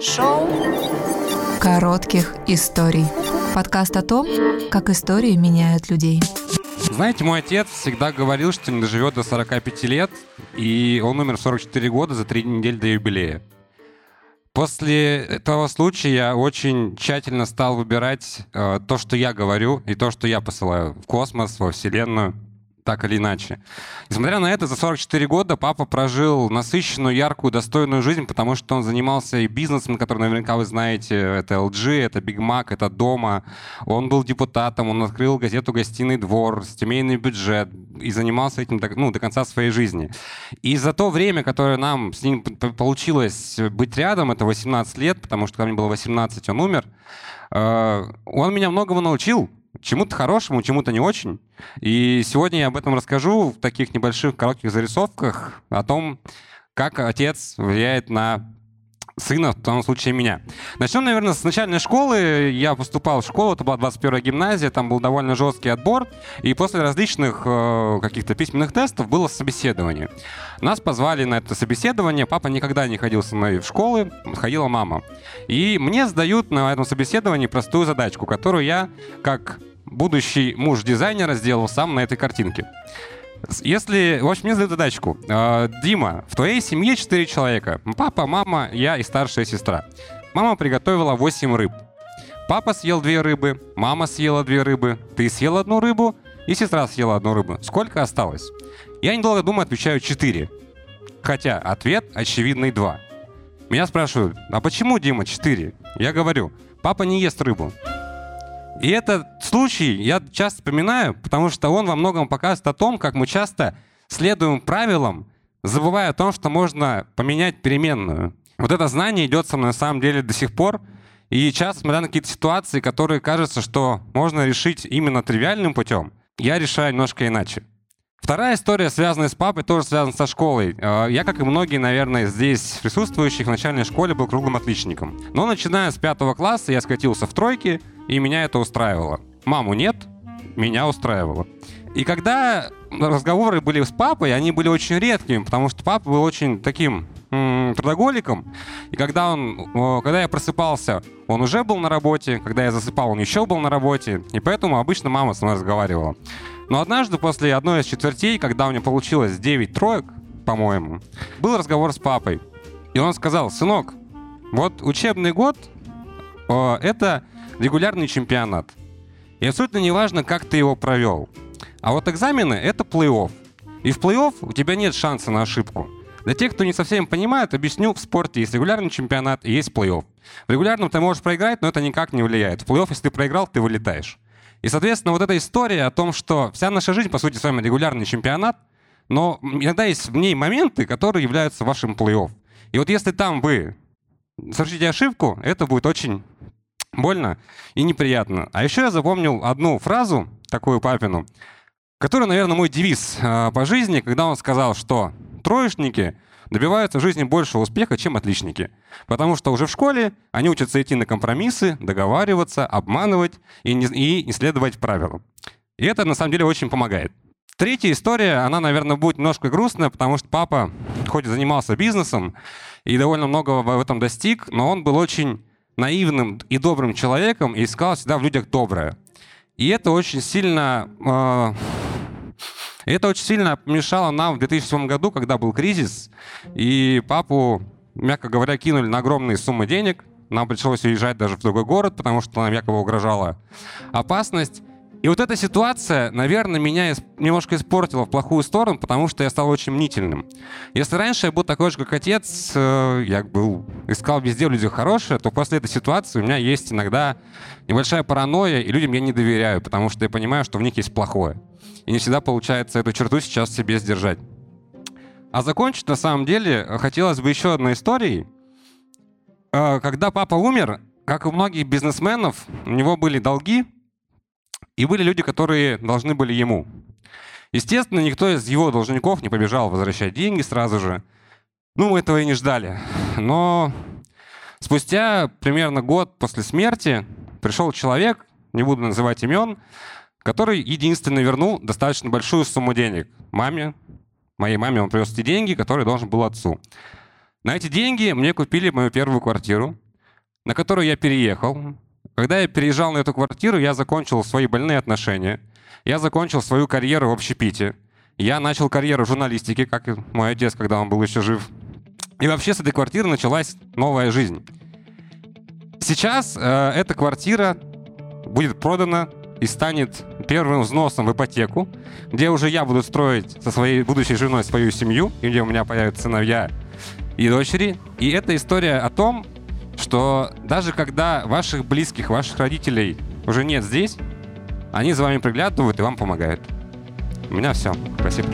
Шоу Коротких историй. Подкаст о том, как истории меняют людей. Знаете, мой отец всегда говорил, что не доживет до 45 лет, и он умер в 44 года за три недели до юбилея. После этого случая я очень тщательно стал выбирать э, то, что я говорю, и то, что я посылаю в космос, во Вселенную так или иначе. Несмотря на это, за 44 года папа прожил насыщенную, яркую, достойную жизнь, потому что он занимался и бизнесом, который наверняка вы знаете, это LG, это Big Mac, это Дома. Он был депутатом, он открыл газету «Гостиный двор», семейный бюджет, и занимался этим до, ну, до конца своей жизни. И за то время, которое нам с ним получилось быть рядом, это 18 лет, потому что когда мне было 18, он умер, э, он меня многому научил, чему-то хорошему, чему-то не очень. И сегодня я об этом расскажу в таких небольших коротких зарисовках о том, как отец влияет на сына, в том случае меня. Начнем, наверное, с начальной школы. Я поступал в школу, это была 21 гимназия, там был довольно жесткий отбор, и после различных э, каких-то письменных тестов было собеседование. Нас позвали на это собеседование, папа никогда не ходил со мной в школы, ходила мама. И мне сдают на этом собеседовании простую задачку, которую я, как будущий муж дизайнера, сделал сам на этой картинке. Если, в общем, мне задают задачку. «А, Дима, в твоей семье 4 человека. Папа, мама, я и старшая сестра. Мама приготовила 8 рыб. Папа съел две рыбы, мама съела две рыбы, ты съел одну рыбу, и сестра съела одну рыбу. Сколько осталось? Я недолго думаю, отвечаю 4. Хотя ответ очевидный 2. Меня спрашивают, а почему, Дима, 4? Я говорю, папа не ест рыбу. И этот случай я часто вспоминаю, потому что он во многом показывает о том, как мы часто следуем правилам, забывая о том, что можно поменять переменную. Вот это знание идет со мной на самом деле до сих пор. И часто, смотря на какие-то ситуации, которые кажется, что можно решить именно тривиальным путем, я решаю немножко иначе. Вторая история, связанная с папой, тоже связана со школой. Э, я, как и многие, наверное, здесь присутствующих в начальной школе, был круглым отличником. Но начиная с пятого класса я скатился в тройки, и меня это устраивало. Маму нет, меня устраивало. И когда разговоры были с папой, они были очень редкими, потому что папа был очень таким трудоголиком. И когда, он, когда я просыпался, он уже был на работе, когда я засыпал, он еще был на работе, и поэтому обычно мама со мной разговаривала. Но однажды после одной из четвертей, когда у меня получилось 9 троек, по-моему, был разговор с папой. И он сказал, сынок, вот учебный год это регулярный чемпионат. И абсолютно неважно, как ты его провел. А вот экзамены — это плей-офф. И в плей-офф у тебя нет шанса на ошибку. Для тех, кто не совсем понимает, объясню, в спорте есть регулярный чемпионат и есть плей-офф. В регулярном ты можешь проиграть, но это никак не влияет. В плей-офф, если ты проиграл, ты вылетаешь. И, соответственно, вот эта история о том, что вся наша жизнь, по сути, с вами регулярный чемпионат, но иногда есть в ней моменты, которые являются вашим плей-офф. И вот если там вы совершите ошибку, это будет очень больно и неприятно. А еще я запомнил одну фразу, такую папину, которая, наверное, мой девиз э, по жизни, когда он сказал, что троечники добиваются в жизни большего успеха, чем отличники. Потому что уже в школе они учатся идти на компромиссы, договариваться, обманывать и не, и не следовать правилам. И это, на самом деле, очень помогает. Третья история, она, наверное, будет немножко грустная, потому что папа, хоть занимался бизнесом и довольно много в этом достиг, но он был очень наивным и добрым человеком и искал всегда в людях доброе. И это очень сильно... Э, это очень сильно помешало нам в 2007 году, когда был кризис, и папу, мягко говоря, кинули на огромные суммы денег. Нам пришлось уезжать даже в другой город, потому что нам якобы угрожала опасность. И вот эта ситуация, наверное, меня немножко испортила в плохую сторону, потому что я стал очень мнительным. Если раньше я был такой же, как отец, э, я был, искал везде в людях хорошее, то после этой ситуации у меня есть иногда небольшая паранойя, и людям я не доверяю, потому что я понимаю, что в них есть плохое. И не всегда получается эту черту сейчас себе сдержать. А закончить, на самом деле, хотелось бы еще одной историей. Э, когда папа умер, как у многих бизнесменов, у него были долги, и были люди, которые должны были ему. Естественно, никто из его должников не побежал возвращать деньги сразу же. Ну, мы этого и не ждали. Но спустя примерно год после смерти пришел человек, не буду называть имен, который единственно вернул достаточно большую сумму денег маме. Моей маме он привез эти деньги, которые должен был отцу. На эти деньги мне купили мою первую квартиру. на которую я переехал. Когда я переезжал на эту квартиру, я закончил свои больные отношения. Я закончил свою карьеру в общепите. Я начал карьеру журналистики, как и мой отец, когда он был еще жив. И вообще с этой квартиры началась новая жизнь. Сейчас э, эта квартира будет продана и станет первым взносом в ипотеку, где уже я буду строить со своей будущей женой свою семью, где у меня появятся сыновья и дочери. И это история о том, что даже когда ваших близких, ваших родителей уже нет здесь, они за вами приглядывают и вам помогают. У меня все. Спасибо.